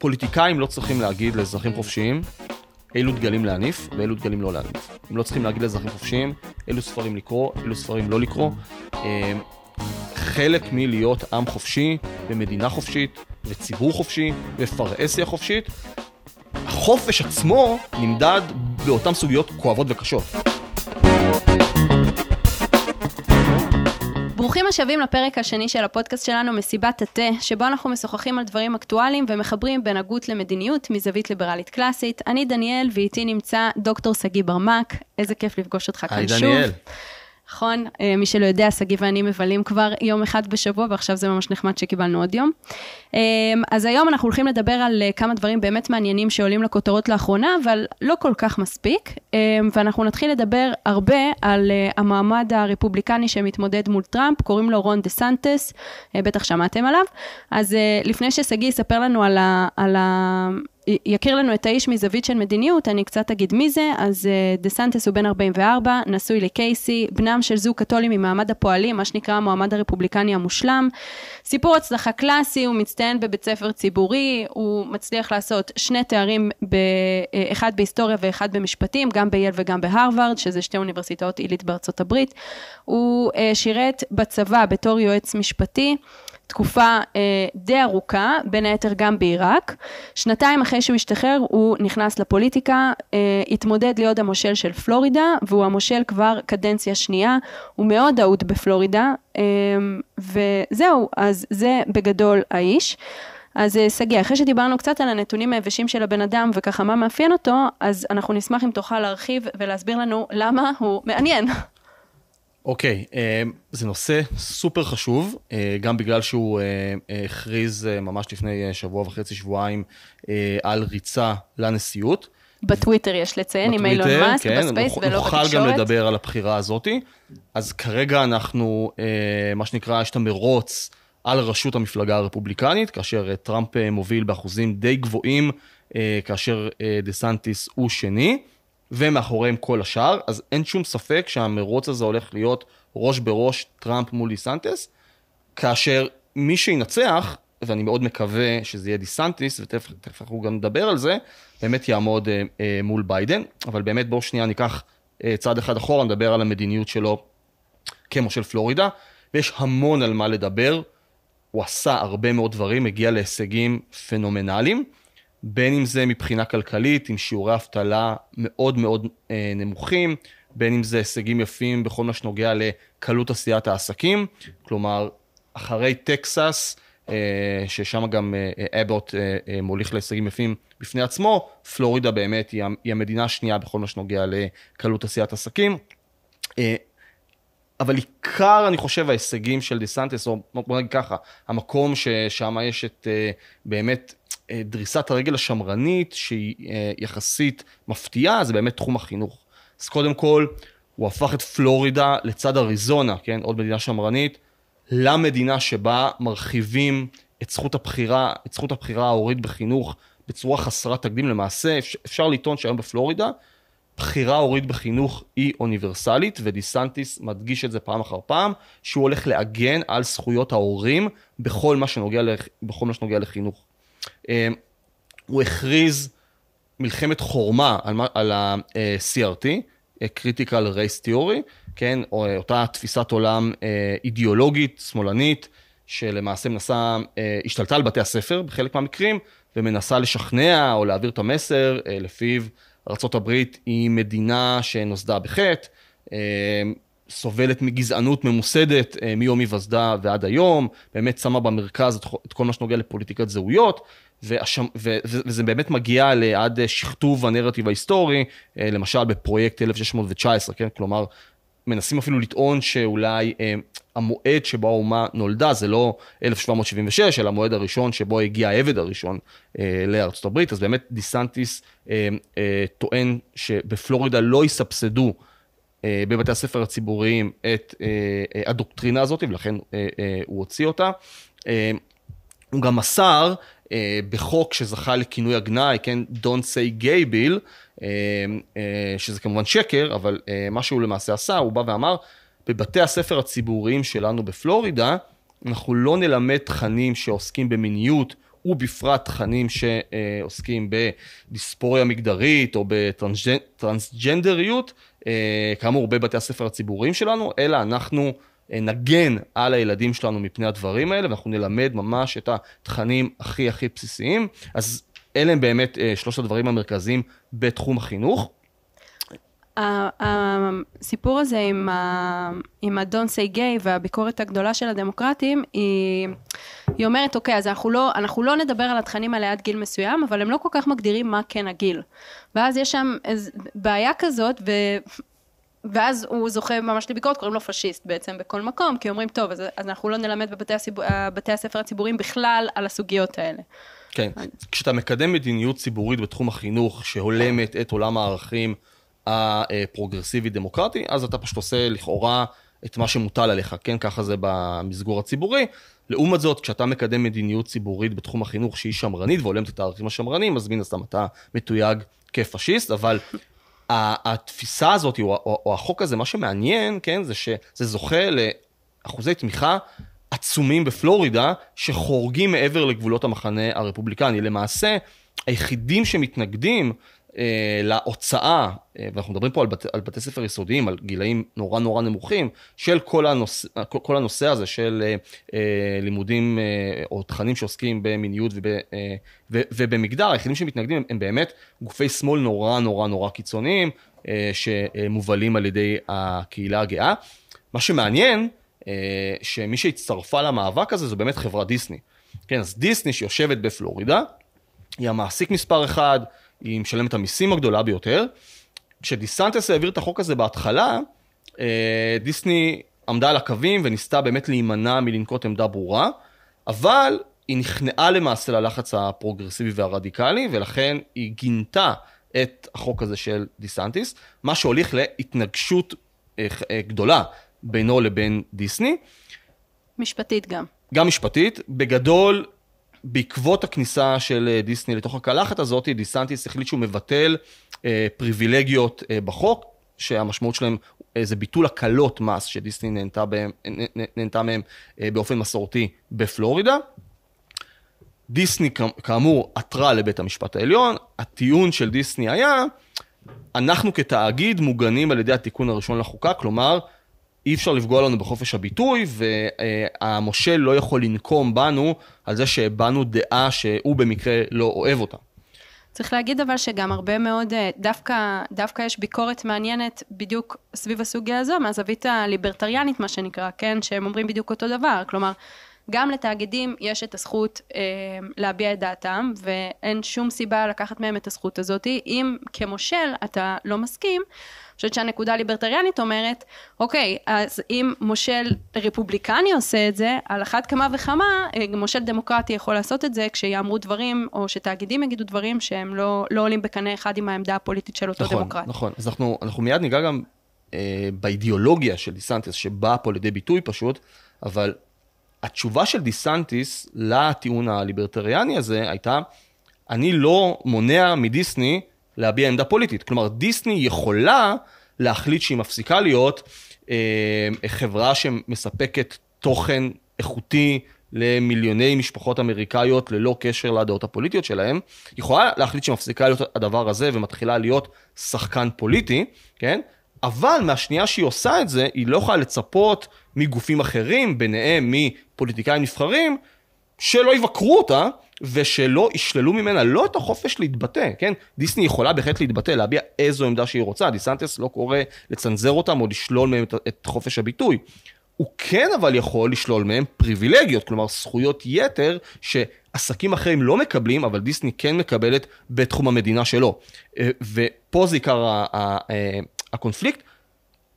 פוליטיקאים לא צריכים להגיד לאזרחים חופשיים אילו דגלים להניף ואילו דגלים לא להניף. הם לא צריכים להגיד לאזרחים חופשיים אילו ספרים לקרוא, אילו ספרים לא לקרוא. אה, חלק מלהיות עם חופשי במדינה חופשית וציבור חופשי ופרהסיה חופשית, החופש עצמו נמדד באותן סוגיות כואבות וקשות. השבים לפרק השני של הפודקאסט שלנו, מסיבת התה, שבו אנחנו משוחחים על דברים אקטואליים ומחברים בין הגות למדיניות מזווית ליברלית קלאסית. אני דניאל, ואיתי נמצא דוקטור שגיא ברמק, איזה כיף לפגוש אותך כאן שוב. היי דניאל. נכון? אה, מי שלא יודע, שגיא ואני מבלים כבר יום אחד בשבוע, ועכשיו זה ממש נחמד שקיבלנו עוד יום. אה, אז היום אנחנו הולכים לדבר על אה, כמה דברים באמת מעניינים שעולים לכותרות לאחרונה, אבל לא כל כך מספיק. ואנחנו נתחיל לדבר הרבה על המועמד הרפובליקני שמתמודד מול טראמפ, קוראים לו רון דה סנטיס, בטח שמעתם עליו. אז לפני ששגיא יספר לנו על ה... על ה... יכיר לנו את האיש מזווית של מדיניות, אני קצת אגיד מי זה, אז דה uh, סנטיס הוא בן 44, נשוי לקייסי, בנם של זוג קתולי ממעמד הפועלים, מה שנקרא המועמד הרפובליקני המושלם. סיפור הצלחה קלאסי, הוא מצטיין בבית ספר ציבורי, הוא מצליח לעשות שני תארים, ב, uh, אחד בהיסטוריה ואחד במשפטים, גם בייל וגם בהרווארד, שזה שתי אוניברסיטאות עילית בארצות הברית. הוא uh, שירת בצבא בתור יועץ משפטי. תקופה אה, די ארוכה, בין היתר גם בעיראק. שנתיים אחרי שהוא השתחרר הוא נכנס לפוליטיקה, אה, התמודד להיות המושל של פלורידה, והוא המושל כבר קדנציה שנייה, הוא מאוד אהוד בפלורידה, אה, וזהו, אז זה בגדול האיש. אז אה, שגיא, אחרי שדיברנו קצת על הנתונים היבשים של הבן אדם וככה מה מאפיין אותו, אז אנחנו נשמח אם תוכל להרחיב ולהסביר לנו למה הוא מעניין. אוקיי, okay, אה, זה נושא סופר חשוב, אה, גם בגלל שהוא אה, הכריז ממש לפני שבוע וחצי, שבועיים, על ריצה לנשיאות. בטוויטר יש לציין, עם אילון מאסק, כן, ב Space ולא בתקשורת. נוכל גם לדבר על הבחירה הזאת. אז כרגע אנחנו, מה שנקרא, יש את המרוץ על ראשות המפלגה הרפובליקנית, כאשר טראמפ מוביל באחוזים די גבוהים, כאשר דה סנטיס הוא שני. ומאחוריהם כל השאר, אז אין שום ספק שהמרוץ הזה הולך להיות ראש בראש טראמפ מול דיסנטס, כאשר מי שינצח, ואני מאוד מקווה שזה יהיה דיסנטיס, ותכף אנחנו גם נדבר על זה, באמת יעמוד אה, אה, מול ביידן, אבל באמת בואו שנייה ניקח אה, צעד אחד אחורה, נדבר על המדיניות שלו כמושל פלורידה, ויש המון על מה לדבר, הוא עשה הרבה מאוד דברים, הגיע להישגים פנומנליים. בין אם זה מבחינה כלכלית, עם שיעורי אבטלה מאוד מאוד אה, נמוכים, בין אם זה הישגים יפים בכל מה שנוגע לקלות עשיית העסקים, כלומר, אחרי טקסס, אה, ששם גם אה, אבוט אה, אה, מוליך להישגים יפים בפני עצמו, פלורידה באמת היא, היא המדינה השנייה בכל מה שנוגע לקלות עשיית עסקים. אה, אבל עיקר, אני חושב, ההישגים של דיסנטס, או בוא נגיד ככה, המקום ששם יש את אה, באמת דריסת הרגל השמרנית, שהיא אה, יחסית מפתיעה, זה באמת תחום החינוך. אז קודם כל, הוא הפך את פלורידה לצד אריזונה, כן, עוד מדינה שמרנית, למדינה שבה מרחיבים את זכות הבחירה, את זכות הבחירה ההורית בחינוך בצורה חסרת תקדים. למעשה, אפשר לטעון שהיום בפלורידה, בחירה הורית בחינוך היא אוניברסלית, ודיסנטיס מדגיש את זה פעם אחר פעם, שהוא הולך להגן על זכויות ההורים בכל מה שנוגע, לח... בכל מה שנוגע לחינוך. אמ, הוא הכריז מלחמת חורמה על, על ה-CRT, Critical Race Theory, כן, או אותה תפיסת עולם אה, אידיאולוגית, שמאלנית, שלמעשה מנסה, אה, השתלטה על בתי הספר בחלק מהמקרים, ומנסה לשכנע או להעביר את המסר אה, לפיו ארה"ב היא מדינה שנוסדה בחטא, סובלת מגזענות ממוסדת מיום היווסדה ועד היום, באמת שמה במרכז את כל מה שנוגע לפוליטיקת זהויות, והשם, ו, וזה באמת מגיע לעד שכתוב הנרטיב ההיסטורי, אה, למשל בפרויקט 1619, כן? כלומר, מנסים אפילו לטעון שאולי אה, המועד שבו האומה נולדה זה לא 1776, אלא המועד הראשון שבו הגיע העבד הראשון אה, לארצות הברית, אז באמת דיסנטיס אה, אה, טוען שבפלורידה לא יסבסדו אה, בבתי הספר הציבוריים את אה, אה, הדוקטרינה הזאת, ולכן אה, אה, הוא הוציא אותה. אה, הוא גם מסר אה, בחוק שזכה לכינוי הגנאי, כן, Don't say gay bill, אה, אה, שזה כמובן שקר, אבל מה שהוא למעשה עשה, הוא בא ואמר, בבתי הספר הציבוריים שלנו בפלורידה, אנחנו לא נלמד תכנים שעוסקים במיניות ובפרט תכנים שעוסקים בדיספוריה מגדרית או בטרנסג'נדריות, אה, כאמור בבתי הספר הציבוריים שלנו, אלא אנחנו אה, נגן על הילדים שלנו מפני הדברים האלה, ואנחנו נלמד ממש את התכנים הכי הכי בסיסיים. אז אלה הם באמת אה, שלושת הדברים המרכזיים בתחום החינוך. הסיפור הזה עם ה- עם ה-Don't say gay והביקורת הגדולה של הדמוקרטים, היא, היא אומרת, אוקיי, אז אנחנו לא, אנחנו לא נדבר על התכנים האלה עד גיל מסוים, אבל הם לא כל כך מגדירים מה כן הגיל. ואז יש שם איז, בעיה כזאת, ו... ואז הוא זוכה ממש לביקורת, קוראים לו פשיסט בעצם בכל מקום, כי אומרים, טוב, אז, אז אנחנו לא נלמד בבתי הסיב... בתי הספר הציבוריים בכלל על הסוגיות האלה. כן, כשאתה מקדם מדיניות ציבורית בתחום החינוך שהולמת את עולם הערכים הפרוגרסיבי-דמוקרטי, אז אתה פשוט עושה לכאורה את מה שמוטל עליך, כן? ככה זה במסגור הציבורי. לעומת זאת, כשאתה מקדם מדיניות ציבורית בתחום החינוך שהיא שמרנית והולמת את הערכים השמרנים, אז מן הסתם אתה מתויג כפשיסט, אבל התפיסה הזאת, או, או, או החוק הזה, מה שמעניין, כן, זה שזה זוכה לאחוזי תמיכה עצומים בפלורידה, שחורגים מעבר לגבולות המחנה הרפובליקני. למעשה, היחידים שמתנגדים אה, להוצאה, אה, ואנחנו מדברים פה על, בת, על בתי ספר יסודיים, על גילאים נורא נורא נמוכים, של כל הנושא, כל, הנושא הזה של אה, אה, לימודים אה, או תכנים שעוסקים במיניות וב, אה, ו, ובמגדר, היחידים שמתנגדים הם, הם באמת גופי שמאל נורא נורא נורא קיצוניים, אה, שמובלים על ידי הקהילה הגאה. מה שמעניין, אה, שמי שהצטרפה למאבק הזה זו באמת חברת דיסני. כן, אז דיסני שיושבת בפלורידה, היא המעסיק מספר אחד, היא משלמת המיסים הגדולה ביותר. כשדיסנטס העביר את החוק הזה בהתחלה, אה, דיסני עמדה על הקווים וניסתה באמת להימנע מלנקוט עמדה ברורה, אבל היא נכנעה למעשה ללחץ הפרוגרסיבי והרדיקלי, ולכן היא גינתה את החוק הזה של דיסנטיס, מה שהוליך להתנגשות אה, אה, גדולה בינו לבין דיסני. משפטית גם. גם משפטית. בגדול, בעקבות הכניסה של אה, דיסני לתוך הקלחת הזאת, דיסנטיס החליט שהוא מבטל אה, פריבילגיות אה, בחוק, שהמשמעות שלהם אה, זה ביטול הקלות מס שדיסני נהנתה, בהם, נהנתה מהם אה, באופן מסורתי בפלורידה. דיסני כאמור עתרה לבית המשפט העליון, הטיעון של דיסני היה, אנחנו כתאגיד מוגנים על ידי התיקון הראשון לחוקה, כלומר, אי אפשר לפגוע לנו בחופש הביטוי, והמושל לא יכול לנקום בנו על זה שהבענו דעה שהוא במקרה לא אוהב אותה. צריך להגיד אבל שגם הרבה מאוד, אה, דווקא, דווקא יש ביקורת מעניינת בדיוק סביב הסוגיה הזו, מהזווית הליברטריאנית מה שנקרא, כן? שהם אומרים בדיוק אותו דבר, כלומר, גם לתאגידים יש את הזכות אה, להביע את דעתם, ואין שום סיבה לקחת מהם את הזכות הזאת. אם כמושל אתה לא מסכים, חושבת שהנקודה הליברטריאנית אומרת, אוקיי, אז אם מושל רפובליקני עושה את זה, על אחת כמה וכמה, אה, מושל דמוקרטי יכול לעשות את זה כשיאמרו דברים, או שתאגידים יגידו דברים שהם לא, לא עולים בקנה אחד עם העמדה הפוליטית של אותו נכון, דמוקרט. נכון, אז אנחנו, אנחנו מיד ניגע גם אה, באידיאולוגיה של דיסנטיס, שבאה פה לידי ביטוי פשוט, אבל התשובה של דיסנטיס לטיעון הליברטריאני הזה הייתה, אני לא מונע מדיסני להביע עמדה פוליטית. כלומר, דיסני יכולה להחליט שהיא מפסיקה להיות אה, חברה שמספקת תוכן איכותי למיליוני משפחות אמריקאיות ללא קשר לדעות הפוליטיות שלהם. היא יכולה להחליט שהיא מפסיקה להיות הדבר הזה ומתחילה להיות שחקן פוליטי, כן? אבל מהשנייה שהיא עושה את זה, היא לא יכולה לצפות מגופים אחרים, ביניהם מפוליטיקאים נבחרים, שלא יבקרו אותה, ושלא ישללו ממנה לא את החופש להתבטא, כן? דיסני יכולה בהחלט להתבטא, להביע איזו עמדה שהיא רוצה, דיסנטס לא קורא לצנזר אותם או לשלול מהם את, את חופש הביטוי. הוא כן אבל יכול לשלול מהם פריבילגיות, כלומר זכויות יתר שעסקים אחרים לא מקבלים, אבל דיסני כן מקבלת בתחום המדינה שלו. אה, ופה זה עיקר אה, הקונפליקט.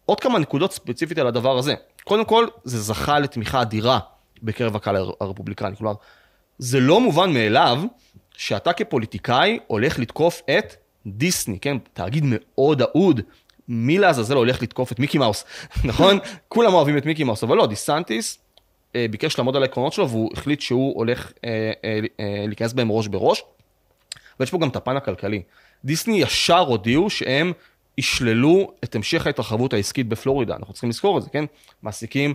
עוד כמה נקודות ספציפית על הדבר הזה. קודם כל, זה זכה לתמיכה אדירה בקרב הקהל הרפובליקני. כלומר, זה לא מובן מאליו שאתה כפוליטיקאי הולך לתקוף את דיסני, כן? תאגיד מאוד אהוד. מי לעזאזל הולך לתקוף את מיקי מאוס, נכון? כולם אוהבים את מיקי מאוס, אבל לא, דיסנטיס אה, ביקש לעמוד על העקרונות שלו והוא החליט שהוא הולך אה, אה, אה, להיכנס בהם ראש בראש. ויש פה גם את הפן הכלכלי. דיסני ישר הודיעו שהם ישללו את המשך ההתרחבות העסקית בפלורידה. אנחנו צריכים לזכור את זה, כן? מעסיקים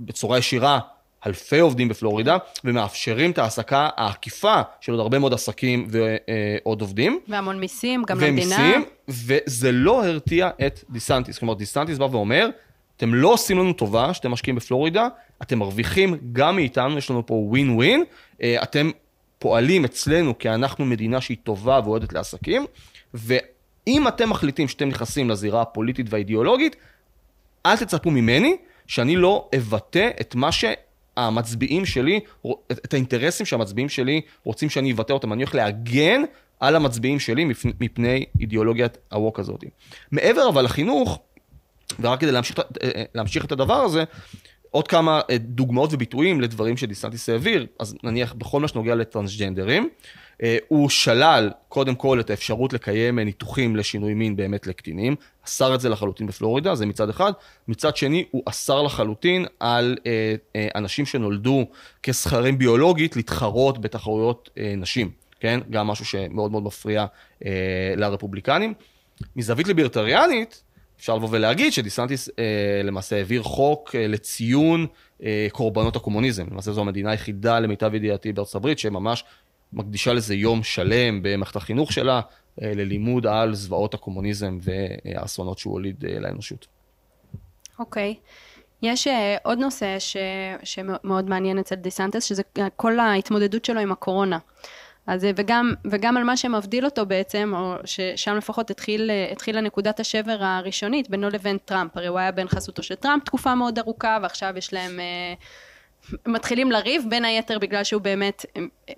בצורה ישירה אלפי עובדים בפלורידה, ומאפשרים את ההעסקה העקיפה של עוד הרבה מאוד עסקים ועוד עובדים. והמון מיסים, גם למדינה. ומיסים, וזה לא הרתיע את דיסנטיס. כלומר, דיסנטיס בא ואומר, אתם לא עושים לנו טובה שאתם משקיעים בפלורידה, אתם מרוויחים גם מאיתנו, יש לנו פה ווין ווין, אתם פועלים אצלנו כי אנחנו מדינה שהיא טובה ואוהדת לעסקים, ואם אתם מחליטים שאתם נכנסים לזירה הפוליטית והאידיאולוגית, אל תצפו ממני שאני לא אבטא את מה שהמצביעים שלי, את האינטרסים שהמצביעים שלי רוצים שאני אבטא אותם. אני הולך להגן על המצביעים שלי מפני אידיאולוגיית הווק הזאת. מעבר אבל לחינוך, ורק כדי להמשיך, להמשיך את הדבר הזה, עוד כמה אה, דוגמאות וביטויים לדברים שדיסנטיס העביר, אז נניח בכל מה שנוגע לטרנסג'נדרים, אה, הוא שלל קודם כל את האפשרות לקיים אה, ניתוחים לשינוי מין באמת לקטינים, אסר את זה לחלוטין בפלורידה, זה מצד אחד, מצד שני הוא אסר לחלוטין על אנשים שנולדו כסכרים ביולוגית להתחרות בתחרויות נשים, כן? גם משהו שמאוד מאוד מפריע לרפובליקנים. מזווית ליברטריאנית, אפשר לבוא ולהגיד שדיסנטיס אה, למעשה העביר חוק אה, לציון אה, קורבנות הקומוניזם. למעשה זו המדינה היחידה למיטב ידיעתי בארצות הברית שממש מקדישה לזה יום שלם במערכת החינוך שלה אה, ללימוד על זוועות הקומוניזם והאסונות שהוא הוליד אה, לאנושות. אוקיי. Okay. יש uh, עוד נושא ש, שמאוד מעניין אצל דיסנטס, שזה כל ההתמודדות שלו עם הקורונה. אז אה, וגם, וגם על מה שמבדיל אותו בעצם, או ששם לפחות התחיל, אה, התחילה נקודת השבר הראשונית בינו לבין טראמפ, הרי הוא היה בן חסותו של טראמפ תקופה מאוד ארוכה, ועכשיו יש להם, אה, מתחילים לריב, בין היתר בגלל שהוא באמת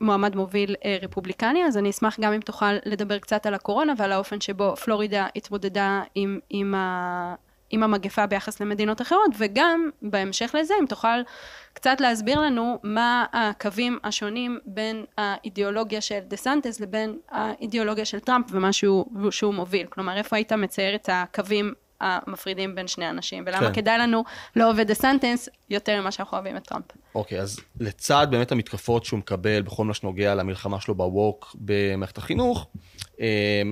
מועמד מוביל רפובליקני, אז אני אשמח גם אם תוכל לדבר קצת על הקורונה ועל האופן שבו פלורידה התמודדה עם, עם ה... עם המגפה ביחס למדינות אחרות, וגם בהמשך לזה, אם תוכל קצת להסביר לנו מה הקווים השונים בין האידיאולוגיה של דה סנטיס לבין האידיאולוגיה של טראמפ ומה שהוא, שהוא מוביל. כלומר, איפה היית מצייר את הקווים המפרידים בין שני אנשים, ולמה כן. כדאי לנו לאהוב את דה סנטיס יותר ממה שאנחנו אוהבים את טראמפ. אוקיי, אז לצד באמת המתקפות שהוא מקבל בכל מה שנוגע למלחמה שלו ב woke במערכת החינוך, אה,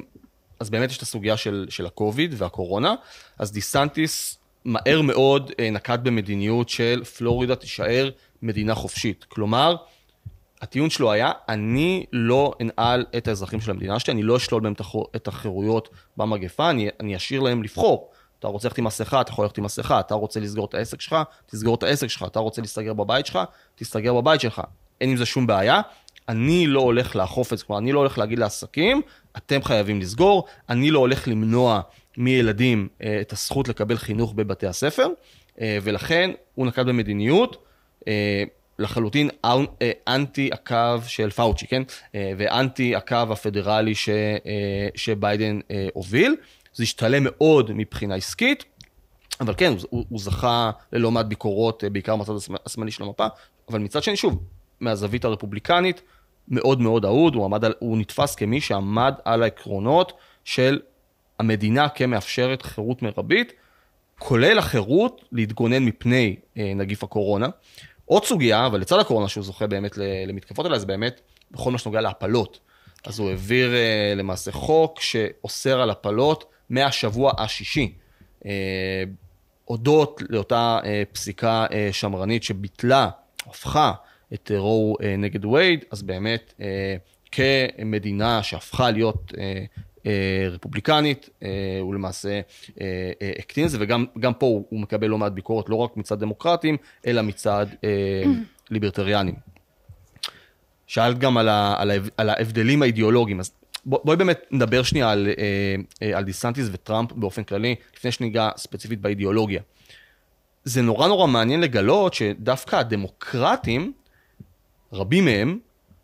אז באמת יש את הסוגיה של, של הקוביד והקורונה, אז דיסנטיס מהר מאוד אה, נקט במדיניות של פלורידה תישאר מדינה חופשית. כלומר, הטיעון שלו היה, אני לא אנעל את האזרחים של המדינה שלי, אני לא אשלול מהם את החירויות במגפה, אני, אני אשאיר להם לבחור. אתה רוצה ללכת עם מסכה, אתה יכול ללכת עם מסכה, אתה רוצה לסגור את העסק שלך, תסגור את העסק שלך, אתה רוצה להסתגר בבית שלך, תסתגר בבית שלך. אין עם זה שום בעיה. אני לא הולך לאכוף את זה, כלומר, אני לא הולך להגיד לעסקים, אתם חייבים לסגור, אני לא הולך למנוע מילדים אה, את הזכות לקבל חינוך בבתי הספר, אה, ולכן הוא נקט במדיניות אה, לחלוטין אנטי הקו של פאוצ'י, כן? ואנטי הקו הפדרלי ש, שביידן הוביל. זה השתלם מאוד מבחינה עסקית, אבל כן, הוא, הוא זכה ללא מעט ביקורות, בעיקר מהצד השמאלי של המפה, אבל מצד שני, שוב, מהזווית הרפובליקנית, מאוד מאוד אהוד, הוא, על, הוא נתפס כמי שעמד על העקרונות של המדינה כמאפשרת חירות מרבית, כולל החירות להתגונן מפני אה, נגיף הקורונה. עוד סוגיה, אבל לצד הקורונה שהוא זוכה באמת למתקפות עליה, זה באמת בכל מה שנוגע להפלות. אז הוא העביר אה, למעשה חוק שאוסר על הפלות מהשבוע השישי. אה, הודות לאותה אה, פסיקה אה, שמרנית שביטלה, הפכה את רו נגד וייד, אז באמת כמדינה שהפכה להיות רפובליקנית, הוא למעשה הקטין את זה, וגם פה הוא מקבל לא מעט ביקורת, לא רק מצד דמוקרטים, אלא מצד ליברטריאנים. שאלת גם על, ה, על, ה, על ההבדלים האידיאולוגיים, אז בואי באמת נדבר שנייה על, על דיסנטיס וטראמפ באופן כללי, לפני שניגע ספציפית באידיאולוגיה. זה נורא נורא מעניין לגלות שדווקא הדמוקרטים רבים מהם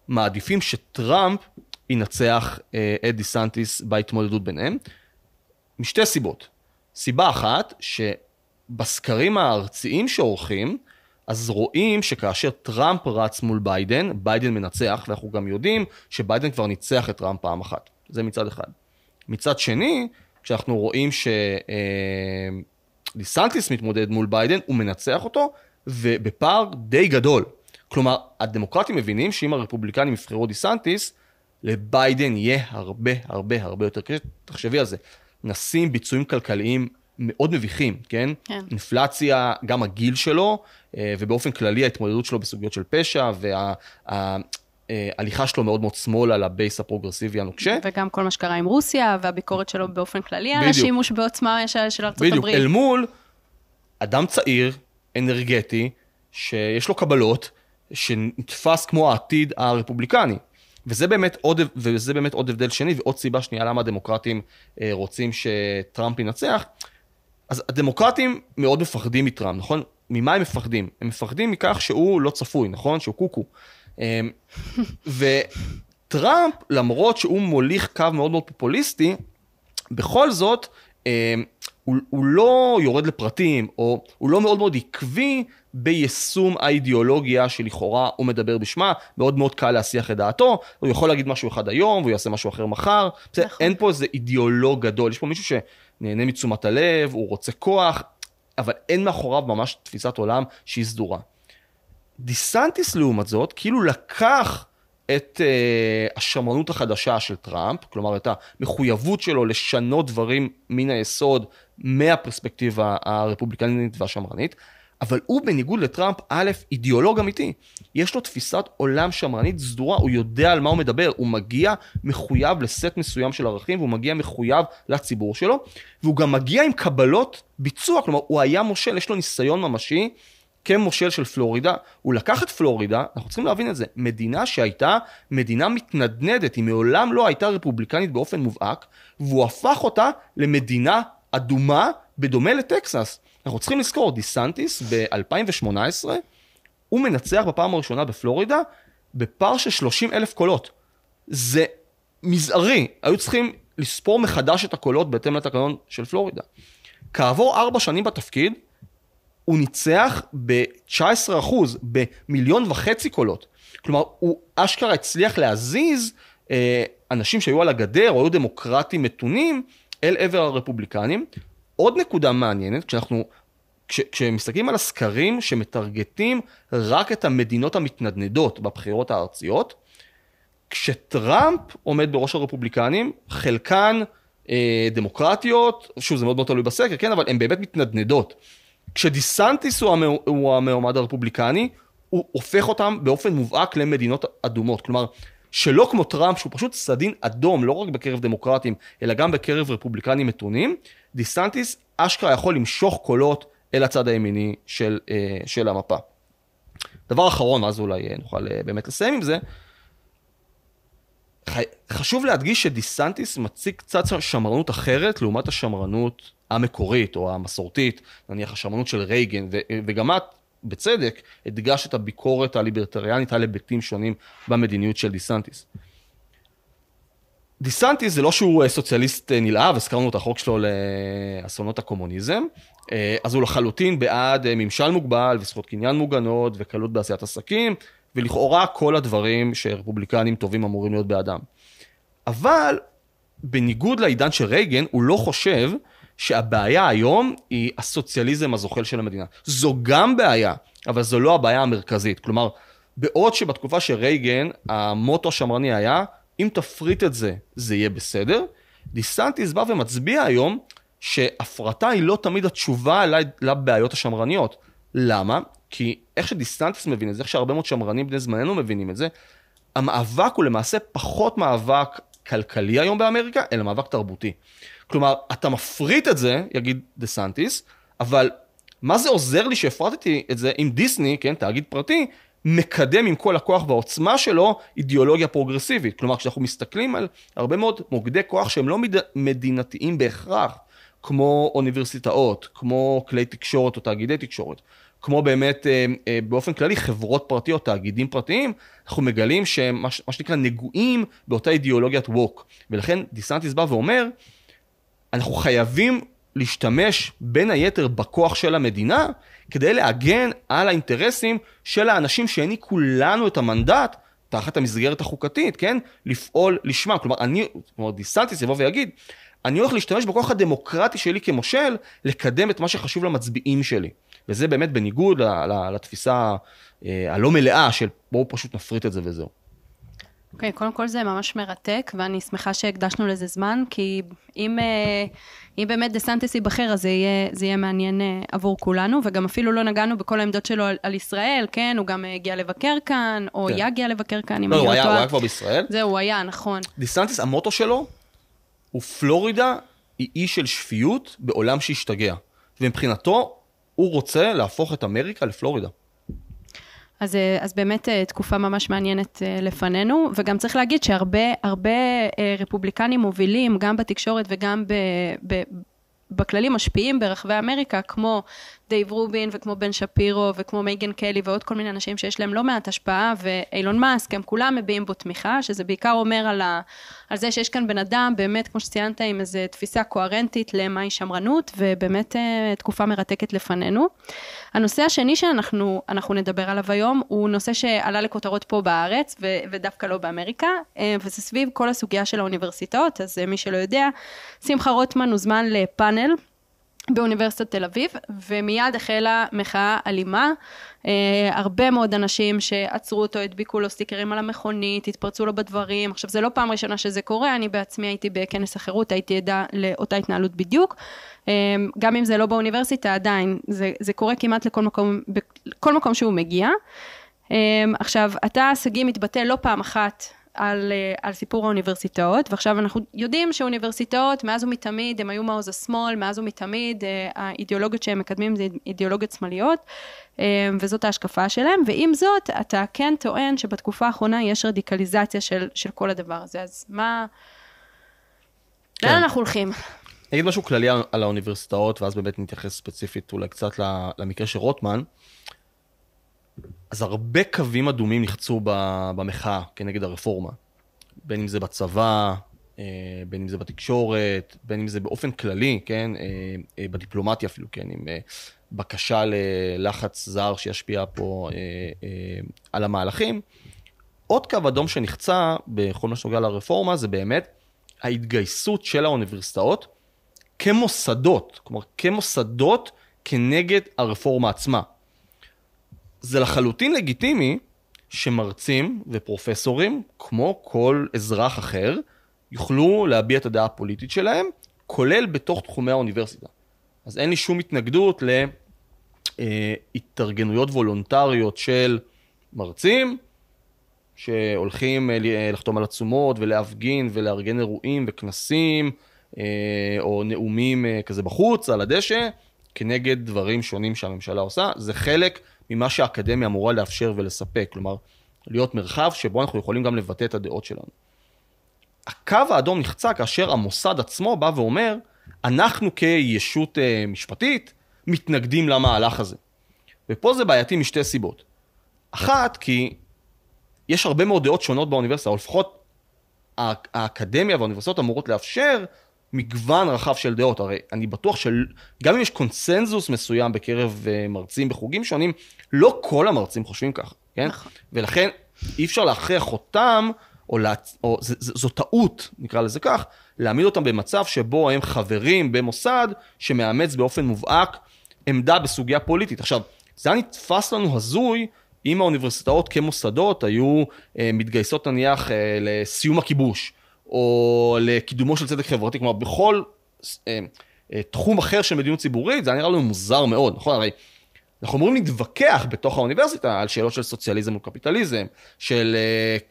מעדיפים שטראמפ ינצח אה, את דיסנטיס בהתמודדות ביניהם, משתי סיבות. סיבה אחת, שבסקרים הארציים שעורכים, אז רואים שכאשר טראמפ רץ מול ביידן, ביידן מנצח, ואנחנו גם יודעים שביידן כבר ניצח את טראמפ פעם אחת. זה מצד אחד. מצד שני, כשאנחנו רואים שדיסנטיס אה, מתמודד מול ביידן, הוא מנצח אותו, ובפער די גדול. כלומר, הדמוקרטים מבינים שאם הרפובליקנים יבחרו דיסנטיס, לביידן יהיה הרבה הרבה הרבה יותר קשה. תחשבי על זה. נשיא עם ביצועים כלכליים מאוד מביכים, כן? כן. אינפלציה, גם הגיל שלו, אה, ובאופן כללי ההתמודדות שלו בסוגיות של פשע, וההליכה שלו מאוד מאוד שמאל על ה base הפרוגרסיבי הנוקשה. וגם כל מה שקרה עם רוסיה, והביקורת שלו באופן כללי על בדיוק. השימוש בעוצמה של, של ארצות בדיוק, הברית. אל מול אדם צעיר, אנרגטי, שיש לו קבלות, שנתפס כמו העתיד הרפובליקני. וזה באמת עוד, וזה באמת עוד הבדל שני, ועוד סיבה שנייה למה הדמוקרטים אה, רוצים שטראמפ ינצח. אז הדמוקרטים מאוד מפחדים מטראמפ, נכון? ממה הם מפחדים? הם מפחדים מכך שהוא לא צפוי, נכון? שהוא קוקו. אה, וטראמפ, למרות שהוא מוליך קו מאוד מאוד פופוליסטי, בכל זאת, אה, הוא, הוא לא יורד לפרטים, או הוא לא מאוד מאוד עקבי ביישום האידיאולוגיה שלכאורה הוא מדבר בשמה, מאוד מאוד קל להסיח את דעתו, הוא יכול להגיד משהו אחד היום, והוא יעשה משהו אחר מחר, נכון. אין פה איזה אידיאולוג גדול, יש פה מישהו שנהנה מתשומת הלב, הוא רוצה כוח, אבל אין מאחוריו ממש תפיסת עולם שהיא סדורה. דיסנטיס לעומת זאת, כאילו לקח את uh, השמרנות החדשה של טראמפ, כלומר את המחויבות שלו לשנות דברים מן היסוד מהפרספקטיבה הרפובליקנית והשמרנית, אבל הוא בניגוד לטראמפ, א', אידיאולוג אמיתי. יש לו תפיסת עולם שמרנית סדורה, הוא יודע על מה הוא מדבר, הוא מגיע מחויב לסט מסוים של ערכים, והוא מגיע מחויב לציבור שלו, והוא גם מגיע עם קבלות ביצוע, כלומר, הוא היה מושל, יש לו ניסיון ממשי. כמושל של פלורידה, הוא לקח את פלורידה, אנחנו צריכים להבין את זה, מדינה שהייתה מדינה מתנדנדת, היא מעולם לא הייתה רפובליקנית באופן מובהק, והוא הפך אותה למדינה אדומה בדומה לטקסס. אנחנו צריכים לזכור, דיסנטיס ב-2018, הוא מנצח בפעם הראשונה בפלורידה בפער של 30 אלף קולות. זה מזערי, היו צריכים לספור מחדש את הקולות בהתאם לתקנון של פלורידה. כעבור ארבע שנים בתפקיד, הוא ניצח ב-19 אחוז, במיליון וחצי קולות. כלומר, הוא אשכרה הצליח להזיז אה, אנשים שהיו על הגדר, או היו דמוקרטים מתונים, אל עבר הרפובליקנים. עוד נקודה מעניינת, כשאנחנו, כש, כשמסתכלים על הסקרים שמטרגטים רק את המדינות המתנדנדות בבחירות הארציות, כשטראמפ עומד בראש הרפובליקנים, חלקן אה, דמוקרטיות, שוב זה מאוד מאוד תלוי בסקר, כן, אבל הן באמת מתנדנדות. כשדיסנטיס הוא, המא, הוא המועמד הרפובליקני, הוא הופך אותם באופן מובהק למדינות אדומות. כלומר, שלא כמו טראמפ, שהוא פשוט סדין אדום, לא רק בקרב דמוקרטים, אלא גם בקרב רפובליקנים מתונים, דיסנטיס אשכרה יכול למשוך קולות אל הצד הימיני של, אה, של המפה. דבר אחרון, אז אולי אה, נוכל אה, באמת לסיים עם זה, חשוב להדגיש שדיסנטיס מציג קצת שמרנות אחרת לעומת השמרנות המקורית או המסורתית, נניח השמרנות של רייגן, ו- וגם את, בצדק, הדגשת את הביקורת הליברטריאנית על היבטים שונים במדיניות של דיסנטיס. דיסנטיס זה לא שהוא אה, סוציאליסט אה, נלהב, הזכרנו את החוק שלו לאסונות הקומוניזם, אה, אז הוא לחלוטין בעד ממשל מוגבל וזכויות קניין מוגנות וקלות בעשיית עסקים, ולכאורה כל הדברים שרפובליקנים טובים אמורים להיות בעדם. אבל בניגוד לעידן של רייגן, הוא לא חושב שהבעיה היום היא הסוציאליזם הזוחל של המדינה. זו גם בעיה, אבל זו לא הבעיה המרכזית. כלומר, בעוד שבתקופה של רייגן, המוטו השמרני היה, אם תפריט את זה, זה יהיה בסדר, דיסנטיס בא ומצביע היום שהפרטה היא לא תמיד התשובה לבעיות השמרניות. למה? כי איך שדיסנטיס מבין את זה, איך שהרבה מאוד שמרנים בני זמננו מבינים את זה, המאבק הוא למעשה פחות מאבק כלכלי היום באמריקה, אלא מאבק תרבותי. כלומר, אתה מפריט את זה, יגיד דה-סנטיס, אבל מה זה עוזר לי שהפרטתי את זה אם דיסני, כן, תאגיד פרטי, מקדם עם כל הכוח והעוצמה שלו אידיאולוגיה פרוגרסיבית. כלומר, כשאנחנו מסתכלים על הרבה מאוד מוקדי כוח שהם לא מד... מדינתיים בהכרח, כמו אוניברסיטאות, כמו כלי תקשורת או תאגידי תקשורת, כמו באמת אה, אה, באופן כללי חברות פרטיות, תאגידים פרטיים, אנחנו מגלים שהם מה שנקרא נגועים באותה אידיאולוגיית ווק. ולכן דיסנטיס בא ואומר, אנחנו חייבים להשתמש בין היתר בכוח של המדינה כדי להגן על האינטרסים של האנשים שהעניקו לנו את המנדט תחת המסגרת החוקתית, כן? לפעול לשמם. כלומר, אני, כלומר, דיסנטיס יבוא ויגיד, אני הולך להשתמש בכוח הדמוקרטי שלי כמושל, לקדם את מה שחשוב למצביעים שלי. וזה באמת בניגוד לתפיסה אה, הלא מלאה של בואו פשוט נפריט את זה וזהו. אוקיי, okay, קודם כל זה ממש מרתק, ואני שמחה שהקדשנו לזה זמן, כי אם, אה, אם באמת דה סנטס ייבחר, אז זה יהיה, זה יהיה מעניין אה, עבור כולנו, וגם אפילו לא נגענו בכל העמדות שלו על, על ישראל, כן, הוא גם הגיע לבקר כאן, או כן. יגיע לבקר כאן, אם לא, אני לא טועה. לא, הוא היה כבר בישראל. זהו, הוא היה, נכון. דה סנטס, המוטו שלו הוא פלורידה היא אי של שפיות בעולם שהשתגע. ומבחינתו, הוא רוצה להפוך את אמריקה לפלורידה. אז, אה, אז באמת אה, תקופה ממש מעניינת אה, לפנינו, וגם צריך להגיד שהרבה הרבה רפובליקנים מובילים, גם בתקשורת וגם ב, ב, בכללים משפיעים ברחבי אמריקה, כמו דייב רובין וכמו בן שפירו וכמו מייגן קלי ועוד כל מיני אנשים שיש להם לא מעט השפעה, ואילון מאסק, הם כולם מביעים בו תמיכה, שזה בעיקר אומר על, ה, על זה שיש כאן בן אדם, באמת, כמו שציינת, עם איזו תפיסה קוהרנטית למהי שמרנות, ובאמת אה, תקופה מרתקת לפנינו. הנושא השני שאנחנו נדבר עליו היום, הוא נושא שעלה לכותרות פה בארץ, ו, ודווקא לא באמריקה, אה, וזה סביב כל הסוגיה של האוניברסיטאות, אז אה, מי שלא יודע, שמחה רוטמן הוזמן לפאנל. באוניברסיטת תל אביב, ומיד החלה מחאה אלימה. Uh, הרבה מאוד אנשים שעצרו אותו, הדביקו לו סטיקרים על המכונית, התפרצו לו בדברים. עכשיו, זה לא פעם ראשונה שזה קורה, אני בעצמי הייתי בכנס החירות, הייתי עדה לאותה התנהלות בדיוק. Uh, גם אם זה לא באוניברסיטה, עדיין, זה, זה קורה כמעט לכל מקום, בכל מקום שהוא מגיע. Uh, עכשיו, אתה, שגיא, מתבטא לא פעם אחת על, אה, על סיפור האוניברסיטאות, ועכשיו אנחנו יודעים שאוניברסיטאות מאז ומתמיד הם היו מעוז השמאל, מאז ומתמיד אה, האידיאולוגיות שהם מקדמים זה אידיאולוגיות שמאליות, אה, וזאת ההשקפה שלהם, ועם זאת אתה כן טוען שבתקופה האחרונה יש רדיקליזציה של, של כל הדבר הזה, אז מה... כן. לאן אנחנו הולכים? אגיד משהו כללי על האוניברסיטאות, ואז באמת נתייחס ספציפית אולי קצת למקרה של רוטמן. אז הרבה קווים אדומים נחצו במחאה כנגד הרפורמה. בין אם זה בצבא, אה, בין אם זה בתקשורת, בין אם זה באופן כללי, כן, אה, אה, בדיפלומטיה אפילו, כן, עם בקשה ללחץ זר שישפיע פה על המהלכים. עוד קו אדום שנחצה בכל מה שנוגע לרפורמה זה באמת ההתגייסות של האוניברסיטאות כמוסדות, כלומר כמוסדות כנגד הרפורמה עצמה. זה לחלוטין לגיטימי שמרצים ופרופסורים, כמו כל אזרח אחר, יוכלו להביע את הדעה הפוליטית שלהם, כולל בתוך תחומי האוניברסיטה. אז אין לי שום התנגדות להתארגנויות וולונטריות של מרצים, שהולכים אה, לחתום על עצומות ולהפגין ולארגן אירועים וכנסים, אה, או נאומים אה, כזה בחוץ, על הדשא, כנגד דברים שונים שהממשלה עושה. זה חלק ממה שהאקדמיה אמורה לאפשר ולספק, כלומר, להיות מרחב שבו אנחנו יכולים גם לבטא את הדעות שלנו. הקו האדום נחצה כאשר המוסד עצמו בא ואומר, אנחנו כישות אה, משפטית מתנגדים למהלך הזה. ופה זה בעייתי משתי סיבות. אחת, כי יש הרבה מאוד דעות שונות באוניברסיטה, או לפחות האקדמיה והאוניברסיטאות אמורות לאפשר מגוון רחב של דעות. הרי אני בטוח שגם אם יש קונסנזוס מסוים בקרב אה, מרצים בחוגים שונים, לא כל המרצים חושבים ככה, כן? נכון. ולכן אי אפשר להכריח אותם, או, לה, או ז, ז, זו טעות, נקרא לזה כך, להעמיד אותם במצב שבו הם חברים במוסד שמאמץ באופן מובהק עמדה בסוגיה פוליטית. עכשיו, זה היה נתפס לנו הזוי אם האוניברסיטאות כמוסדות היו אה, מתגייסות נניח אה, לסיום הכיבוש, או לקידומו של צדק חברתי, כלומר בכל אה, אה, תחום אחר של מדיניות ציבורית, זה נראה לנו מוזר מאוד, נכון? הרי אנחנו אמורים להתווכח בתוך האוניברסיטה על שאלות של סוציאליזם מול קפיטליזם, של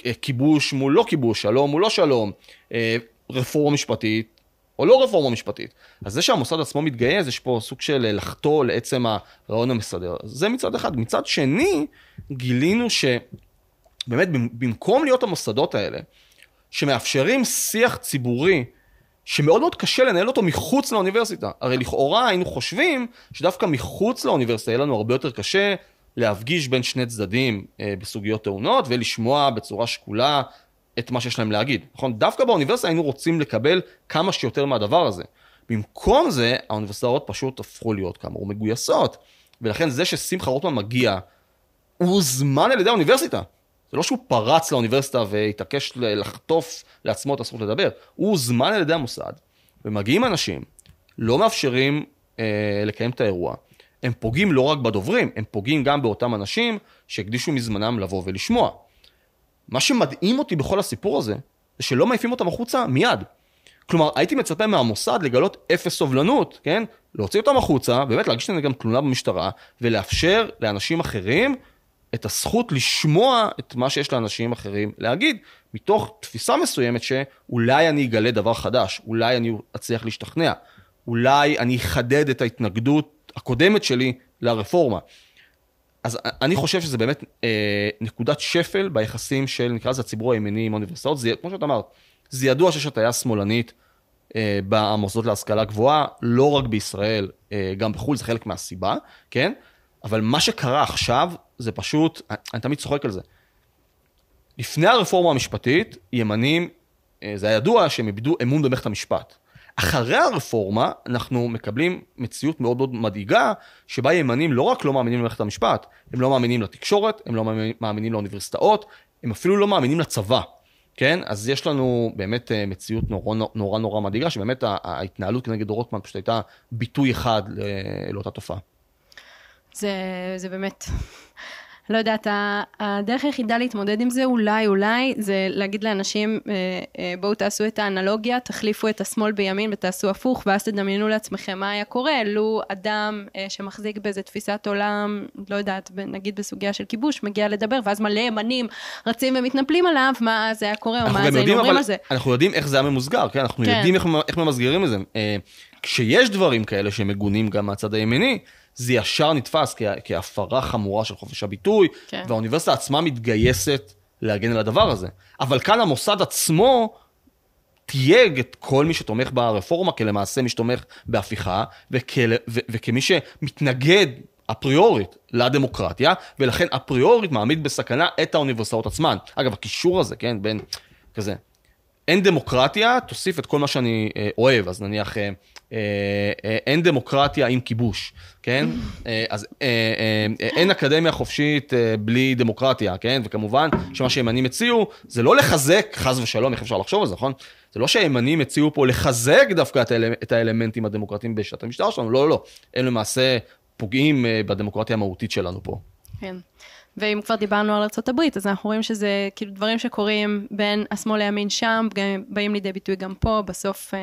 אה, כיבוש מול לא כיבוש, שלום מול לא שלום, אה, רפורמה משפטית או לא רפורמה משפטית. אז זה שהמוסד עצמו מתגייס, יש פה סוג של לחטוא לעצם הרעיון המסדר. זה מצד אחד. מצד שני, גילינו שבאמת במקום להיות המוסדות האלה, שמאפשרים שיח ציבורי שמאוד מאוד קשה לנהל אותו מחוץ לאוניברסיטה. הרי לכאורה היינו חושבים שדווקא מחוץ לאוניברסיטה יהיה לנו הרבה יותר קשה להפגיש בין שני צדדים אה, בסוגיות טעונות ולשמוע בצורה שקולה את מה שיש להם להגיד. נכון? דווקא באוניברסיטה היינו רוצים לקבל כמה שיותר מהדבר הזה. במקום זה, האוניברסיטאות פשוט הפכו להיות כאמור מגויסות. ולכן זה ששמחה רוטמן מגיע, הוא הוזמן על ידי האוניברסיטה. זה לא שהוא פרץ לאוניברסיטה והתעקש לחטוף לעצמו את הזכות לדבר, הוא הוזמן על ידי המוסד, ומגיעים אנשים, לא מאפשרים אה, לקיים את האירוע. הם פוגעים לא רק בדוברים, הם פוגעים גם באותם אנשים שהקדישו מזמנם לבוא ולשמוע. מה שמדהים אותי בכל הסיפור הזה, זה שלא מעיפים אותם החוצה מיד. כלומר, הייתי מצפה מהמוסד לגלות אפס סובלנות, כן? להוציא אותם החוצה, באמת להגיש להם גם תלונה במשטרה, ולאפשר לאנשים אחרים את הזכות לשמוע את מה שיש לאנשים אחרים להגיד, מתוך תפיסה מסוימת שאולי אני אגלה דבר חדש, אולי אני אצליח להשתכנע, אולי אני אחדד את ההתנגדות הקודמת שלי לרפורמה. אז אני חושב שזה באמת אה, נקודת שפל ביחסים של, נקרא לזה הציבור הימני עם האוניברסיטאות. זה, כמו שאת אמרת, זה ידוע שיש הטעיה שמאלנית אה, במוסדות להשכלה גבוהה, לא רק בישראל, אה, גם בחו"ל, זה חלק מהסיבה, כן? אבל מה שקרה עכשיו, זה פשוט, אני, תמיד צוחק על זה. לפני הרפורמה המשפטית, ימנים, אה, זה היה ידוע שהם איבדו אמון במערכת המשפט. אחרי הרפורמה, אנחנו מקבלים מציאות מאוד מאוד מדאיגה, שבה ימנים לא רק לא מאמינים למערכת המשפט, הם לא מאמינים לתקשורת, הם לא מאמינים לאוניברסיטאות, הם אפילו לא מאמינים לצבא. כן? אז יש לנו באמת אה, מציאות נורא נורא, נורא מדאיגה, שבאמת ההתנהלות כנגד רוטמן פשוט הייתה ביטוי אחד לאותה תופעה. זה, זה באמת לא יודעת, הדרך היחידה להתמודד עם זה אולי, אולי, זה להגיד לאנשים, אה, אה, בואו תעשו את האנלוגיה, תחליפו את השמאל בימין ותעשו הפוך, ואז תדמיינו לעצמכם מה היה קורה, לו אדם אה, שמחזיק באיזה תפיסת עולם, לא יודעת, נגיד בסוגיה של כיבוש, מגיע לדבר, ואז מלא ימנים רצים ומתנפלים עליו, מה זה היה קורה, או מה זה היינו אומרים על זה. אנחנו יודעים איך זה היה ממוסגר, כן? אנחנו כן. יודעים איך, איך ממסגרים את זה. כשיש דברים כאלה שמגונים גם מהצד הימיני, זה ישר נתפס כהפרה חמורה של חופש הביטוי, כן. והאוניברסיטה עצמה מתגייסת להגן על הדבר הזה. אבל כאן המוסד עצמו תייג את כל מי שתומך ברפורמה כלמעשה מי שתומך בהפיכה, וכל, ו, וכמי שמתנגד אפריורית לדמוקרטיה, ולכן אפריורית מעמיד בסכנה את האוניברסיטאות עצמן. אגב, הקישור הזה, כן, בין כזה, אין דמוקרטיה, תוסיף את כל מה שאני אה, אוהב, אז נניח... אה, אה, אה, אין דמוקרטיה עם כיבוש, כן? אה, אז אין אקדמיה חופשית בלי דמוקרטיה, כן? וכמובן שמה שהימנים הציעו זה לא לחזק, חס ושלום, איך אפשר לחשוב על זה, נכון? זה לא שהימנים הציעו פה לחזק דווקא את האלמנטים הדמוקרטיים בשיטת המשטר שלנו, לא, לא, לא. הם למעשה פוגעים בדמוקרטיה המהותית שלנו פה. כן. ואם כבר דיברנו על ארה"ב, אז אנחנו רואים שזה כאילו דברים שקורים בין השמאל לימין שם, באים לידי ביטוי גם פה, בסוף...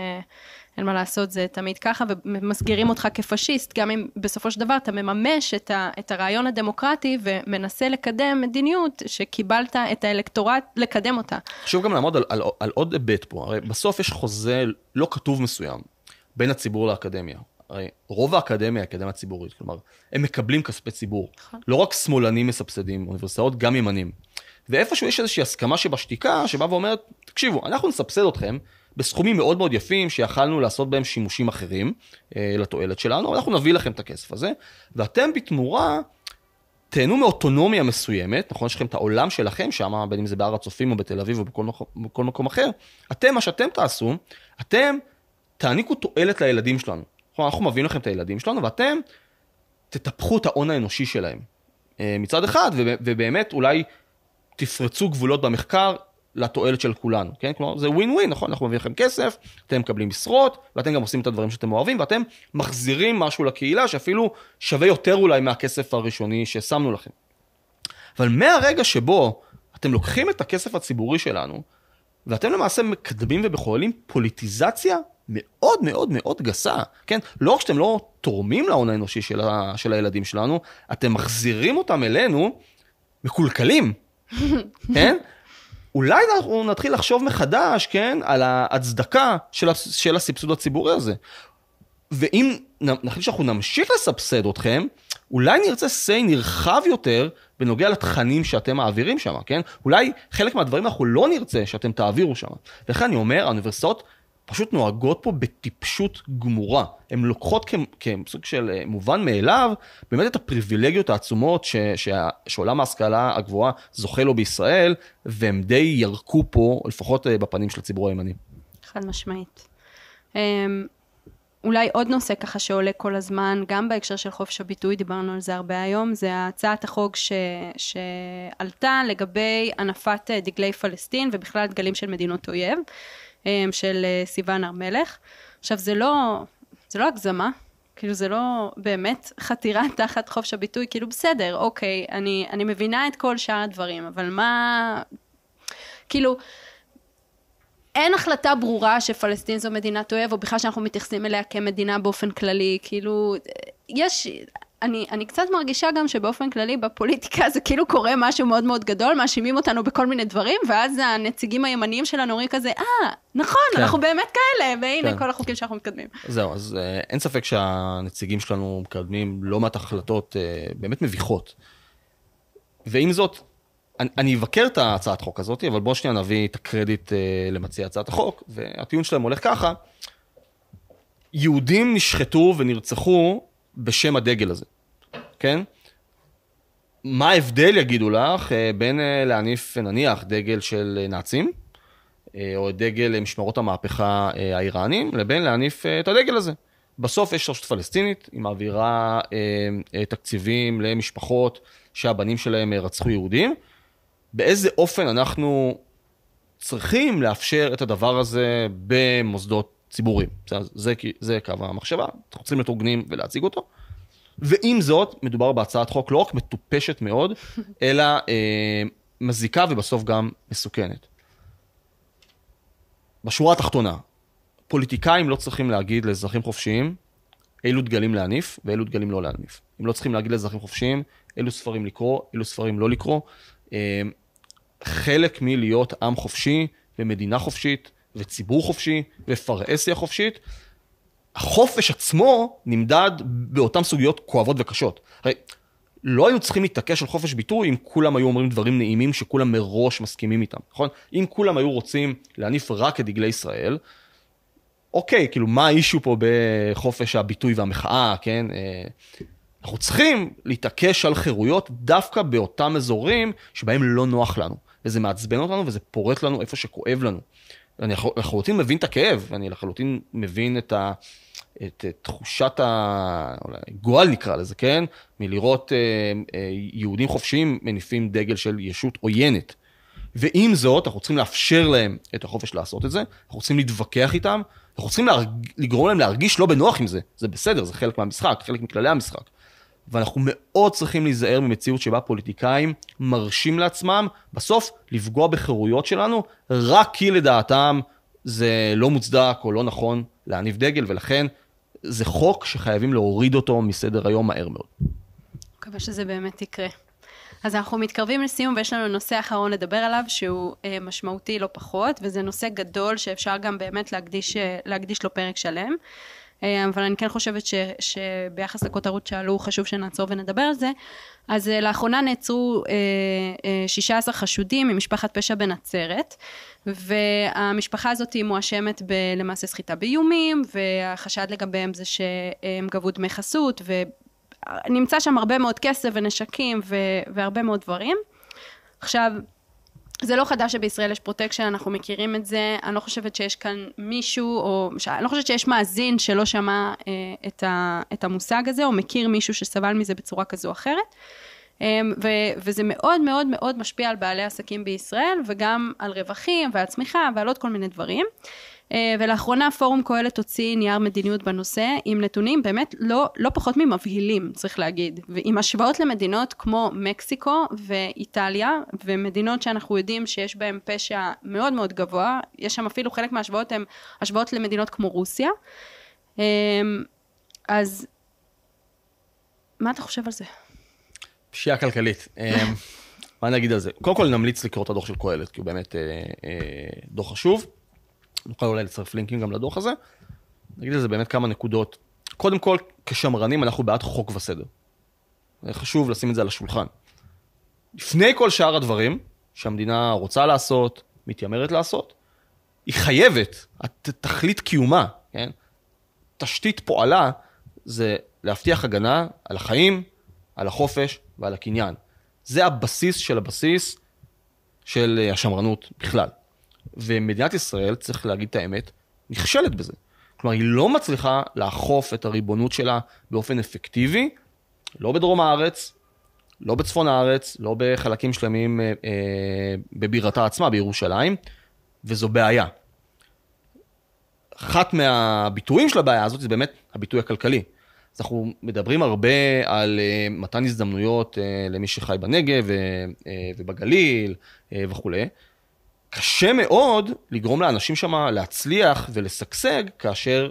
אין מה לעשות, זה תמיד ככה, ומסגירים אותך כפשיסט, גם אם בסופו של דבר אתה מממש את, ה, את הרעיון הדמוקרטי ומנסה לקדם מדיניות שקיבלת את האלקטורט לקדם אותה. חשוב גם לעמוד על, על, על עוד היבט פה, הרי בסוף יש חוזה לא כתוב מסוים בין הציבור לאקדמיה. הרי רוב האקדמיה אקדמיה ציבורית, כלומר, הם מקבלים כספי ציבור. נכון. לא רק שמאלנים מסבסדים אוניברסיטאות, גם ימנים. ואיפשהו יש איזושהי הסכמה שבשתיקה, שבאה ואומרת, תקשיבו, אנחנו נסבסד אתכם, בסכומים מאוד מאוד יפים שיכלנו לעשות בהם שימושים אחרים אה, לתועלת שלנו, אבל אנחנו נביא לכם את הכסף הזה, ואתם בתמורה תהנו מאוטונומיה מסוימת, נכון? יש לכם את העולם שלכם שם, בין אם זה בהר הצופים או בתל אביב או בכל מקום, בכל מקום אחר, אתם, מה שאתם תעשו, אתם תעניקו תועלת לילדים שלנו. אנחנו מביאים לכם את הילדים שלנו, ואתם תטפחו את ההון האנושי שלהם. אה, מצד אחד, ובאמת אולי תפרצו גבולות במחקר לתועלת של כולנו, כן? כלומר, זה ווין ווין, נכון? אנחנו מביאים לכם כסף, אתם מקבלים משרות, ואתם גם עושים את הדברים שאתם אוהבים, ואתם מחזירים משהו לקהילה שאפילו שווה יותר אולי מהכסף הראשוני ששמנו לכם. אבל מהרגע שבו אתם לוקחים את הכסף הציבורי שלנו, ואתם למעשה מקדמים ובחוללים פוליטיזציה מאוד מאוד מאוד גסה, כן? לא רק שאתם לא תורמים להון האנושי של, ה, של הילדים שלנו, אתם מחזירים אותם אלינו מקולקלים, כן? אולי אנחנו נתחיל לחשוב מחדש, כן, על ההצדקה של, של הסבסוד הציבורי הזה. ואם נחליט שאנחנו נמשיך לסבסד אתכם, אולי נרצה say נרחב יותר בנוגע לתכנים שאתם מעבירים שם, כן? אולי חלק מהדברים אנחנו לא נרצה שאתם תעבירו שם. ולכן אני אומר, האוניברסיטאות פשוט נוהגות פה בטיפשות גמורה. הן לוקחות כסוג של אה, מובן מאליו, באמת את הפריבילגיות העצומות ש, ש, שעולם ההשכלה הגבוהה זוכה לו בישראל, והם די ירקו פה, לפחות אה, בפנים של הציבור הימני. חד משמעית. אמ, אולי עוד נושא ככה שעולה כל הזמן, גם בהקשר של חופש הביטוי, דיברנו על זה הרבה היום, זה הצעת החוק ש, שעלתה לגבי הנפת אה, דגלי פלסטין ובכלל דגלים של מדינות אויב. אמ, של אה, סיוון הר מלך. עכשיו זה לא, זה לא הגזמה, כאילו זה לא באמת חתירה תחת חופש הביטוי, כאילו בסדר, אוקיי, אני, אני מבינה את כל שאר הדברים, אבל מה, כאילו, אין החלטה ברורה שפלסטין זו מדינת אויב, או בכלל שאנחנו מתייחסים אליה כמדינה באופן כללי, כאילו, יש, אני, אני קצת מרגישה גם שבאופן כללי בפוליטיקה זה כאילו קורה משהו מאוד מאוד גדול, מאשימים אותנו בכל מיני דברים, ואז הנציגים הימניים שלנו אומרים כזה, אה, נכון, כן. אנחנו באמת כאלה, והנה כן. כל החוקים שאנחנו מתקדמים. זהו, אז אה, אין ספק שהנציגים שלנו מקדמים לא מעט החלטות אה, באמת מביכות. ועם זאת, אני, אני אבקר את ההצעת חוק הזאת, אבל בואו שנייה נביא את הקרדיט אה, למציע הצעת החוק, והטיעון שלהם הולך ככה, יהודים נשחטו ונרצחו בשם הדגל הזה, כן? מה ההבדל, יגידו לך, אה, בין אה, להניף, נניח, דגל של נאצים, אה, או דגל משמרות המהפכה האיראנים, לבין להניף את הדגל הזה. בסוף יש רשות פלסטינית, היא מעבירה תקציבים למשפחות שהבנים שלהם רצחו יהודים. באיזה אופן אנחנו צריכים לאפשר את הדבר הזה במוסדות ציבוריים. זה, זה, זה קו המחשבה, אנחנו צריכים להיות הוגנים ולהציג אותו. ועם זאת, מדובר בהצעת חוק לא רק מטופשת מאוד, אלא אה, מזיקה ובסוף גם מסוכנת. בשורה התחתונה, פוליטיקאים לא צריכים להגיד לאזרחים חופשיים אילו דגלים להניף ואילו דגלים לא להניף. הם לא צריכים להגיד לאזרחים חופשיים אילו ספרים לקרוא, אילו ספרים לא לקרוא. אה, חלק מלהיות עם חופשי ומדינה חופשית וציבור חופשי ופרהסיה חופשית, החופש עצמו נמדד באותן סוגיות כואבות וקשות. הרי לא היינו צריכים להתעקש על חופש ביטוי אם כולם היו אומרים דברים נעימים שכולם מראש מסכימים איתם, נכון? אם כולם היו רוצים להניף רק את דגלי ישראל, אוקיי, כאילו מה האישו פה בחופש הביטוי והמחאה, כן? אה, אנחנו צריכים להתעקש על חירויות דווקא באותם אזורים שבהם לא נוח לנו. וזה מעצבן אותנו וזה פורט לנו איפה שכואב לנו. אני לחלוטין מבין את הכאב, ואני לחלוטין מבין את, ה, את, את תחושת הגועל נקרא לזה, כן? מלראות אה, אה, יהודים חופשיים מניפים דגל של ישות עוינת. ועם זאת, אנחנו צריכים לאפשר להם את החופש לעשות את זה, אנחנו צריכים להתווכח איתם, אנחנו צריכים להרג... לגרום להם להרגיש לא בנוח עם זה. זה בסדר, זה חלק מהמשחק, חלק מכללי המשחק. ואנחנו מאוד צריכים להיזהר ממציאות שבה פוליטיקאים מרשים לעצמם בסוף לפגוע בחירויות שלנו, רק כי לדעתם זה לא מוצדק או לא נכון להניף דגל, ולכן זה חוק שחייבים להוריד אותו מסדר היום מהר מאוד. מקווה שזה באמת יקרה. אז אנחנו מתקרבים לסיום ויש לנו נושא אחרון לדבר עליו שהוא אה, משמעותי לא פחות, וזה נושא גדול שאפשר גם באמת להקדיש, אה, להקדיש לו פרק שלם. אה, אבל אני כן חושבת ש, שביחס לכותרות שעלו חשוב שנעצור ונדבר על זה. אז אה, לאחרונה נעצרו 16 אה, חשודים ממשפחת פשע בנצרת, והמשפחה הזאת מואשמת בלמעשה סחיטה באיומים, והחשד לגביהם זה שהם גבו דמי חסות, ונמצא שם הרבה מאוד כסף ונשקים והרבה מאוד דברים. עכשיו, זה לא חדש שבישראל יש פרוטקשן, אנחנו מכירים את זה, אני לא חושבת שיש כאן מישהו, או אני לא חושבת שיש מאזין שלא שמע אה, את, ה, את המושג הזה, או מכיר מישהו שסבל מזה בצורה כזו או אחרת. אה, ו, וזה מאוד מאוד מאוד משפיע על בעלי עסקים בישראל, וגם על רווחים ועל צמיחה ועל עוד כל מיני דברים. אה, ולאחרונה פורום קהלת הוציא נייר מדיניות בנושא עם נתונים באמת לא, לא פחות ממבהילים צריך להגיד ועם השוואות למדינות כמו מקסיקו ואיטליה ומדינות שאנחנו יודעים שיש בהן פשע מאוד מאוד גבוה יש שם אפילו חלק מההשוואות הן השוואות למדינות כמו רוסיה אה, אז מה אתה חושב על זה? פשיעה כלכלית. אה, מה נגיד על זה? קודם כל נמליץ לקרוא את הדוח של קהלת, כי הוא באמת דוח חשוב. נוכל אולי לצרף לינקים גם לדוח הזה. נגיד לזה באמת כמה נקודות. קודם כל, כשמרנים אנחנו בעד חוק וסדר. חשוב לשים את זה על השולחן. לפני כל שאר הדברים שהמדינה רוצה לעשות, מתיימרת לעשות, היא חייבת, תכלית קיומה, כן? תשתית פועלה זה להבטיח הגנה על החיים, על החופש ועל הקניין. זה הבסיס של הבסיס של השמרנות בכלל. ומדינת ישראל, צריך להגיד את האמת, נכשלת בזה. כלומר, היא לא מצליחה לאכוף את הריבונות שלה באופן אפקטיבי, לא בדרום הארץ, לא בצפון הארץ, לא בחלקים שלמים אה, אה, בבירתה עצמה, בירושלים, וזו בעיה. אחת מהביטויים של הבעיה הזאת זה באמת הביטוי הכלכלי. אז אנחנו מדברים הרבה על uh, מתן הזדמנויות uh, למי שחי בנגב uh, uh, ובגליל uh, וכולי, קשה מאוד לגרום לאנשים שם להצליח ולשגשג, כאשר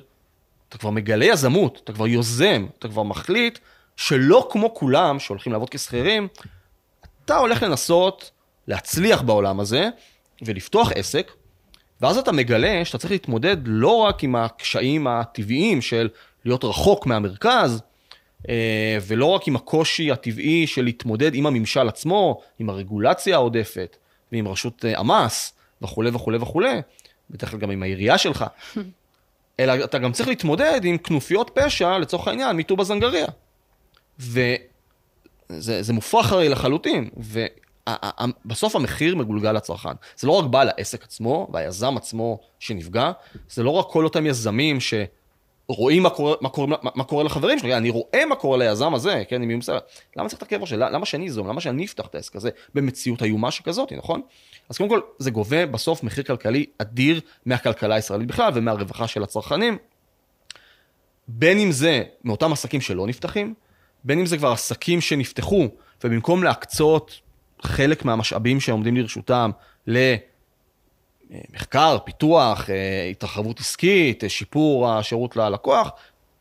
אתה כבר מגלה יזמות, אתה כבר יוזם, אתה כבר מחליט שלא כמו כולם שהולכים לעבוד כשכירים, אתה הולך לנסות להצליח בעולם הזה ולפתוח עסק, ואז אתה מגלה שאתה צריך להתמודד לא רק עם הקשיים הטבעיים של להיות רחוק מהמרכז, אה, ולא רק עם הקושי הטבעי של להתמודד עם הממשל עצמו, עם הרגולציה העודפת, ועם רשות אה, המס, וכולי וכולי וכולי, בדרך כלל גם עם העירייה שלך, אלא אתה גם צריך להתמודד עם כנופיות פשע, לצורך העניין, מטובא זנגריה. וזה מופרך הרי לחלוטין, ובסוף המחיר מגולגל לצרכן. זה לא רק בעל העסק עצמו והיזם עצמו שנפגע, זה לא רק כל אותם יזמים ש... רואים מה קורה, מה, קורה, מה, מה קורה לחברים שלי, אני רואה מה קורה ליזם הזה, כן, אם היא בסדר, למה צריך את הכאב שלי, למה שאני אזום, למה שאני אפתח את העסק הזה במציאות איומה שכזאת, נכון? אז קודם כל, זה גובה בסוף מחיר כלכלי אדיר מהכלכלה הישראלית בכלל ומהרווחה של הצרכנים, בין אם זה מאותם עסקים שלא נפתחים, בין אם זה כבר עסקים שנפתחו, ובמקום להקצות חלק מהמשאבים שעומדים לרשותם למחקר, פיתוח, אה, התרחבות עסקית, אה, שיפור השירות ללקוח,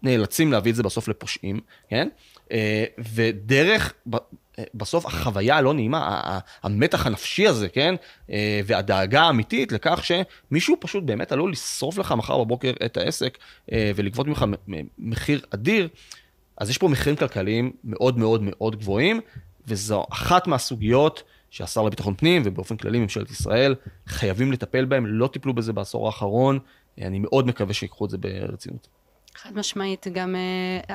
נאלצים להביא את זה בסוף לפושעים, כן? אה, ודרך, בסוף החוויה הלא נעימה, המתח הנפשי הזה, כן? והדאגה האמיתית לכך שמישהו פשוט באמת עלול לשרוף לך מחר בבוקר את העסק ולגבות ממך מחיר אדיר. אז יש פה מחירים כלכליים מאוד מאוד מאוד גבוהים, וזו אחת מהסוגיות שהשר לביטחון פנים ובאופן כללי ממשלת ישראל חייבים לטפל בהם, לא טיפלו בזה בעשור האחרון, אני מאוד מקווה שיקחו את זה ברצינות. חד משמעית, גם uh,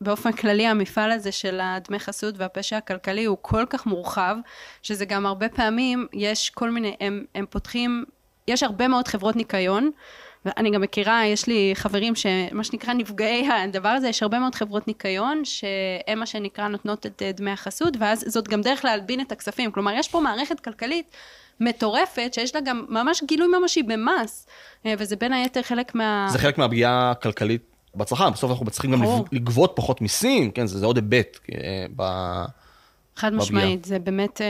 באופן כללי המפעל הזה של הדמי חסות והפשע הכלכלי הוא כל כך מורחב, שזה גם הרבה פעמים, יש כל מיני, הם, הם פותחים, יש הרבה מאוד חברות ניקיון, ואני גם מכירה, יש לי חברים שמה שנקרא נפגעי הדבר הזה, יש הרבה מאוד חברות ניקיון, שהן מה שנקרא נותנות את דמי החסות, ואז זאת גם דרך להלבין את הכספים. כלומר, יש פה מערכת כלכלית מטורפת, שיש לה גם ממש גילוי ממשי במס, אה, וזה בין היתר חלק מה... זה חלק מהפגיעה הכלכלית בצרכן, בסוף אנחנו צריכים גם לגבות פחות מיסים, כן, זה, זה עוד היבט. אה, חד משמעית, זה באמת, אה,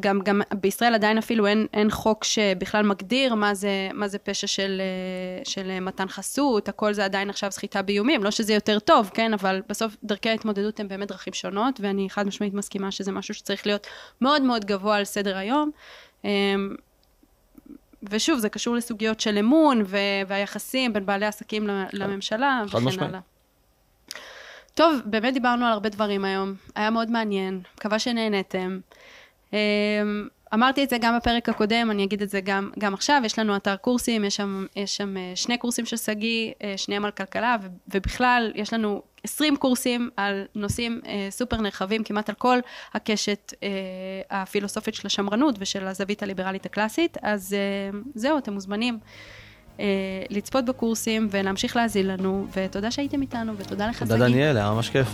גם, גם בישראל עדיין אפילו אין, אין חוק שבכלל מגדיר מה זה, מה זה פשע של, אה, של מתן חסות, הכל זה עדיין עכשיו סחיטה באיומים, לא שזה יותר טוב, כן, אבל בסוף דרכי ההתמודדות הן באמת דרכים שונות, ואני חד משמעית מסכימה שזה משהו שצריך להיות מאוד מאוד גבוה על סדר היום. ושוב, זה קשור לסוגיות של אמון והיחסים בין בעלי עסקים לממשלה וכן הלאה. טוב, באמת דיברנו על הרבה דברים היום, היה מאוד מעניין, מקווה שנהנתם. אמ, אמרתי את זה גם בפרק הקודם, אני אגיד את זה גם, גם עכשיו, יש לנו אתר קורסים, יש שם, יש שם אה, שני קורסים של שגיא, אה, שניהם על כלכלה, ובכלל יש לנו 20 קורסים על נושאים אה, סופר נרחבים, כמעט על כל הקשת הפילוסופית של השמרנות ושל הזווית הליברלית הקלאסית, אז זהו, אתם מוזמנים. אה, לצפות בקורסים ולהמשיך להזין לנו, ותודה שהייתם איתנו, ותודה לך, שגיא. תודה, דניאל, היה ממש כיף.